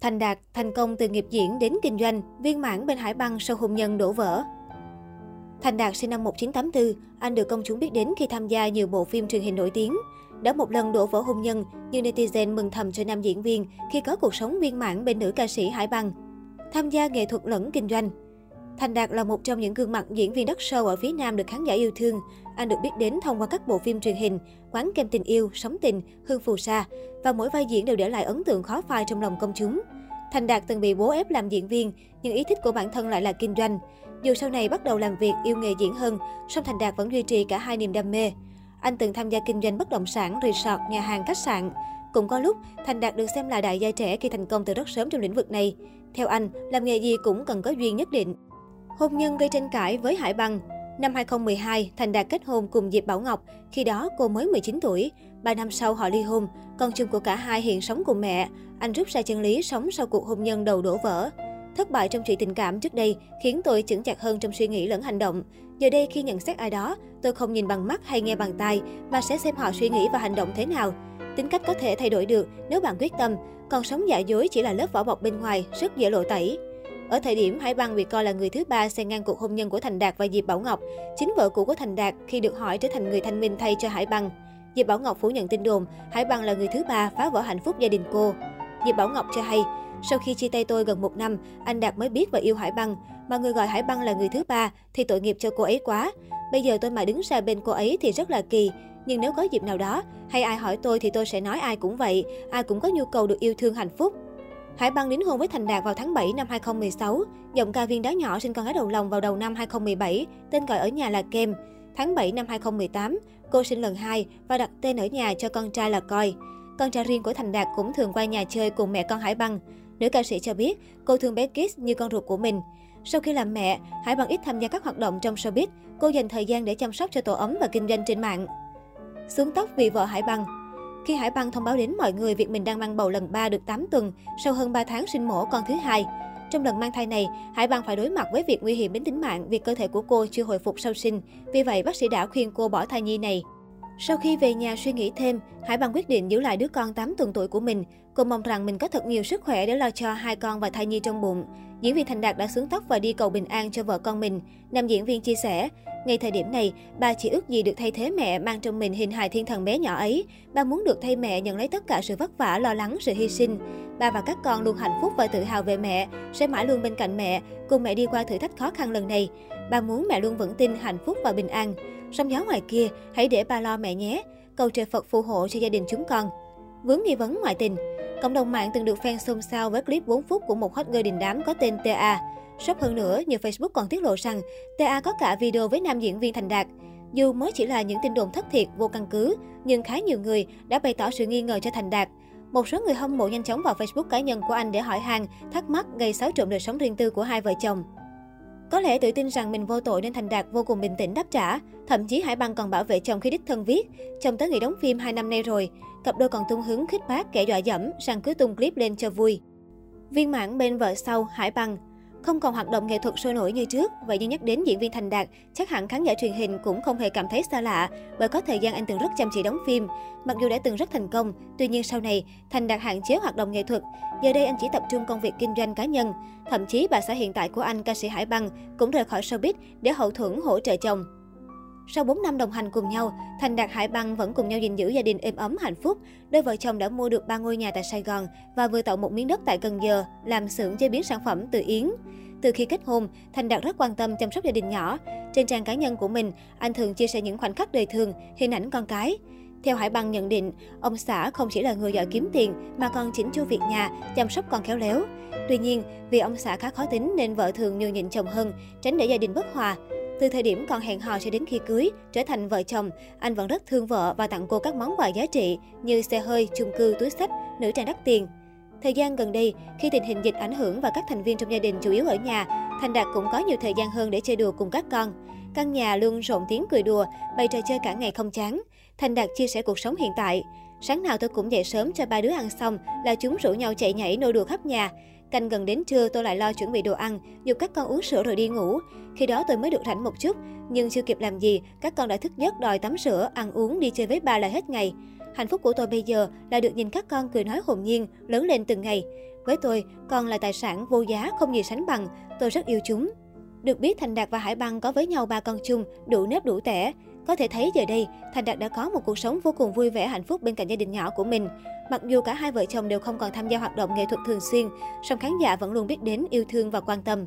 Thành đạt, thành công từ nghiệp diễn đến kinh doanh, viên mãn bên Hải Băng sau hôn nhân đổ vỡ. Thành Đạt sinh năm 1984, anh được công chúng biết đến khi tham gia nhiều bộ phim truyền hình nổi tiếng. Đã một lần đổ vỡ hôn nhân, nhưng netizen mừng thầm cho nam diễn viên khi có cuộc sống viên mãn bên nữ ca sĩ Hải Băng. Tham gia nghệ thuật lẫn kinh doanh. Thành Đạt là một trong những gương mặt diễn viên đất sâu ở phía Nam được khán giả yêu thương. Anh được biết đến thông qua các bộ phim truyền hình, Quán kem tình yêu, Sống tình, Hương phù sa và mỗi vai diễn đều để lại ấn tượng khó phai trong lòng công chúng. Thành Đạt từng bị bố ép làm diễn viên, nhưng ý thích của bản thân lại là kinh doanh. Dù sau này bắt đầu làm việc yêu nghề diễn hơn, song Thành Đạt vẫn duy trì cả hai niềm đam mê. Anh từng tham gia kinh doanh bất động sản, resort, nhà hàng, khách sạn. Cũng có lúc, Thành Đạt được xem là đại gia trẻ khi thành công từ rất sớm trong lĩnh vực này. Theo anh, làm nghề gì cũng cần có duyên nhất định. Hôn nhân gây tranh cãi với Hải Bằng. Năm 2012, Thành Đạt kết hôn cùng Diệp Bảo Ngọc, khi đó cô mới 19 tuổi. Ba năm sau họ ly hôn, con chung của cả hai hiện sống cùng mẹ. Anh rút ra chân lý sống sau cuộc hôn nhân đầu đổ vỡ. Thất bại trong chuyện tình cảm trước đây khiến tôi chững chặt hơn trong suy nghĩ lẫn hành động. Giờ đây khi nhận xét ai đó, tôi không nhìn bằng mắt hay nghe bằng tai, mà sẽ xem họ suy nghĩ và hành động thế nào. Tính cách có thể thay đổi được nếu bạn quyết tâm, còn sống giả dối chỉ là lớp vỏ bọc bên ngoài, rất dễ lộ tẩy. Ở thời điểm Hải Băng bị coi là người thứ ba xen ngang cuộc hôn nhân của Thành Đạt và Diệp Bảo Ngọc, chính vợ cũ của Thành Đạt khi được hỏi trở thành người thanh minh thay cho Hải Băng. Diệp Bảo Ngọc phủ nhận tin đồn, Hải Băng là người thứ ba phá vỡ hạnh phúc gia đình cô. Diệp Bảo Ngọc cho hay, sau khi chia tay tôi gần một năm, anh Đạt mới biết và yêu Hải Băng. Mà người gọi Hải Băng là người thứ ba thì tội nghiệp cho cô ấy quá. Bây giờ tôi mà đứng ra bên cô ấy thì rất là kỳ. Nhưng nếu có dịp nào đó, hay ai hỏi tôi thì tôi sẽ nói ai cũng vậy, ai cũng có nhu cầu được yêu thương hạnh phúc. Hải Băng đính hôn với Thành Đạt vào tháng 7 năm 2016. Giọng ca viên đá nhỏ sinh con gái đầu lòng vào đầu năm 2017, tên gọi ở nhà là Kem. Tháng 7 năm 2018, cô sinh lần hai và đặt tên ở nhà cho con trai là Coi. Con trai riêng của Thành Đạt cũng thường qua nhà chơi cùng mẹ con Hải Băng. Nữ ca sĩ cho biết cô thương bé Kiss như con ruột của mình. Sau khi làm mẹ, Hải Băng ít tham gia các hoạt động trong showbiz. Cô dành thời gian để chăm sóc cho tổ ấm và kinh doanh trên mạng. Xuống tóc vì vợ Hải Băng khi Hải Băng thông báo đến mọi người việc mình đang mang bầu lần 3 được 8 tuần, sau hơn 3 tháng sinh mổ con thứ hai. Trong lần mang thai này, Hải Băng phải đối mặt với việc nguy hiểm đến tính mạng vì cơ thể của cô chưa hồi phục sau sinh. Vì vậy, bác sĩ đã khuyên cô bỏ thai nhi này. Sau khi về nhà suy nghĩ thêm, Hải Băng quyết định giữ lại đứa con 8 tuần tuổi của mình. Cô mong rằng mình có thật nhiều sức khỏe để lo cho hai con và thai nhi trong bụng. Diễn viên Thành Đạt đã xuống tóc và đi cầu bình an cho vợ con mình. Nam diễn viên chia sẻ, ngay thời điểm này, bà chỉ ước gì được thay thế mẹ mang trong mình hình hài thiên thần bé nhỏ ấy. Bà muốn được thay mẹ nhận lấy tất cả sự vất vả, lo lắng, sự hy sinh. Bà và các con luôn hạnh phúc và tự hào về mẹ, sẽ mãi luôn bên cạnh mẹ, cùng mẹ đi qua thử thách khó khăn lần này. Bà muốn mẹ luôn vững tin, hạnh phúc và bình an. Sóng gió ngoài kia, hãy để ba lo mẹ nhé. Cầu trời Phật phù hộ cho gia đình chúng con. Vướng nghi vấn ngoại tình Cộng đồng mạng từng được fan xôn xao với clip 4 phút của một hot girl đình đám có tên TA. Sốc hơn nữa, nhiều Facebook còn tiết lộ rằng TA có cả video với nam diễn viên Thành Đạt. Dù mới chỉ là những tin đồn thất thiệt, vô căn cứ, nhưng khá nhiều người đã bày tỏ sự nghi ngờ cho Thành Đạt. Một số người hâm mộ nhanh chóng vào Facebook cá nhân của anh để hỏi han, thắc mắc gây xáo trộn đời sống riêng tư của hai vợ chồng. Có lẽ tự tin rằng mình vô tội nên Thành Đạt vô cùng bình tĩnh đáp trả. Thậm chí Hải Băng còn bảo vệ chồng khi đích thân viết. Chồng tới nghỉ đóng phim 2 năm nay rồi. Cặp đôi còn tung hứng khích bác, kẻ dọa dẫm, rằng cứ tung clip lên cho vui. Viên mãn bên vợ sau, Hải Băng không còn hoạt động nghệ thuật sôi nổi như trước, vậy nhưng nhắc đến diễn viên Thành Đạt, chắc hẳn khán giả truyền hình cũng không hề cảm thấy xa lạ, bởi có thời gian anh từng rất chăm chỉ đóng phim. Mặc dù đã từng rất thành công, tuy nhiên sau này, Thành Đạt hạn chế hoạt động nghệ thuật. Giờ đây anh chỉ tập trung công việc kinh doanh cá nhân. Thậm chí bà xã hiện tại của anh, ca sĩ Hải Băng, cũng rời khỏi showbiz để hậu thuẫn hỗ trợ chồng. Sau 4 năm đồng hành cùng nhau, Thành Đạt Hải Băng vẫn cùng nhau gìn giữ gia đình êm ấm hạnh phúc. Đôi vợ chồng đã mua được ba ngôi nhà tại Sài Gòn và vừa tạo một miếng đất tại Cần Giờ, làm xưởng chế biến sản phẩm từ yến. Từ khi kết hôn, Thành Đạt rất quan tâm chăm sóc gia đình nhỏ. Trên trang cá nhân của mình, anh thường chia sẻ những khoảnh khắc đời thường, hình ảnh con cái. Theo Hải Băng nhận định, ông xã không chỉ là người giỏi kiếm tiền mà còn chỉnh chu việc nhà, chăm sóc con khéo léo. Tuy nhiên, vì ông xã khá khó tính nên vợ thường nhường nhịn chồng hơn, tránh để gia đình bất hòa. Từ thời điểm còn hẹn hò cho đến khi cưới, trở thành vợ chồng, anh vẫn rất thương vợ và tặng cô các món quà giá trị như xe hơi, chung cư, túi sách, nữ trang đắt tiền. Thời gian gần đây, khi tình hình dịch ảnh hưởng và các thành viên trong gia đình chủ yếu ở nhà, Thành Đạt cũng có nhiều thời gian hơn để chơi đùa cùng các con. Căn nhà luôn rộn tiếng cười đùa, bày trò chơi cả ngày không chán. Thành Đạt chia sẻ cuộc sống hiện tại. Sáng nào tôi cũng dậy sớm cho ba đứa ăn xong là chúng rủ nhau chạy nhảy nô đùa khắp nhà. Canh gần đến trưa tôi lại lo chuẩn bị đồ ăn, dục các con uống sữa rồi đi ngủ. Khi đó tôi mới được rảnh một chút, nhưng chưa kịp làm gì, các con đã thức giấc đòi tắm sữa, ăn uống, đi chơi với ba là hết ngày. Hạnh phúc của tôi bây giờ là được nhìn các con cười nói hồn nhiên, lớn lên từng ngày. Với tôi, con là tài sản vô giá không gì sánh bằng. Tôi rất yêu chúng. Được biết, Thành Đạt và Hải Băng có với nhau ba con chung, đủ nếp đủ tẻ. Có thể thấy giờ đây, Thành Đạt đã có một cuộc sống vô cùng vui vẻ hạnh phúc bên cạnh gia đình nhỏ của mình. Mặc dù cả hai vợ chồng đều không còn tham gia hoạt động nghệ thuật thường xuyên, song khán giả vẫn luôn biết đến, yêu thương và quan tâm.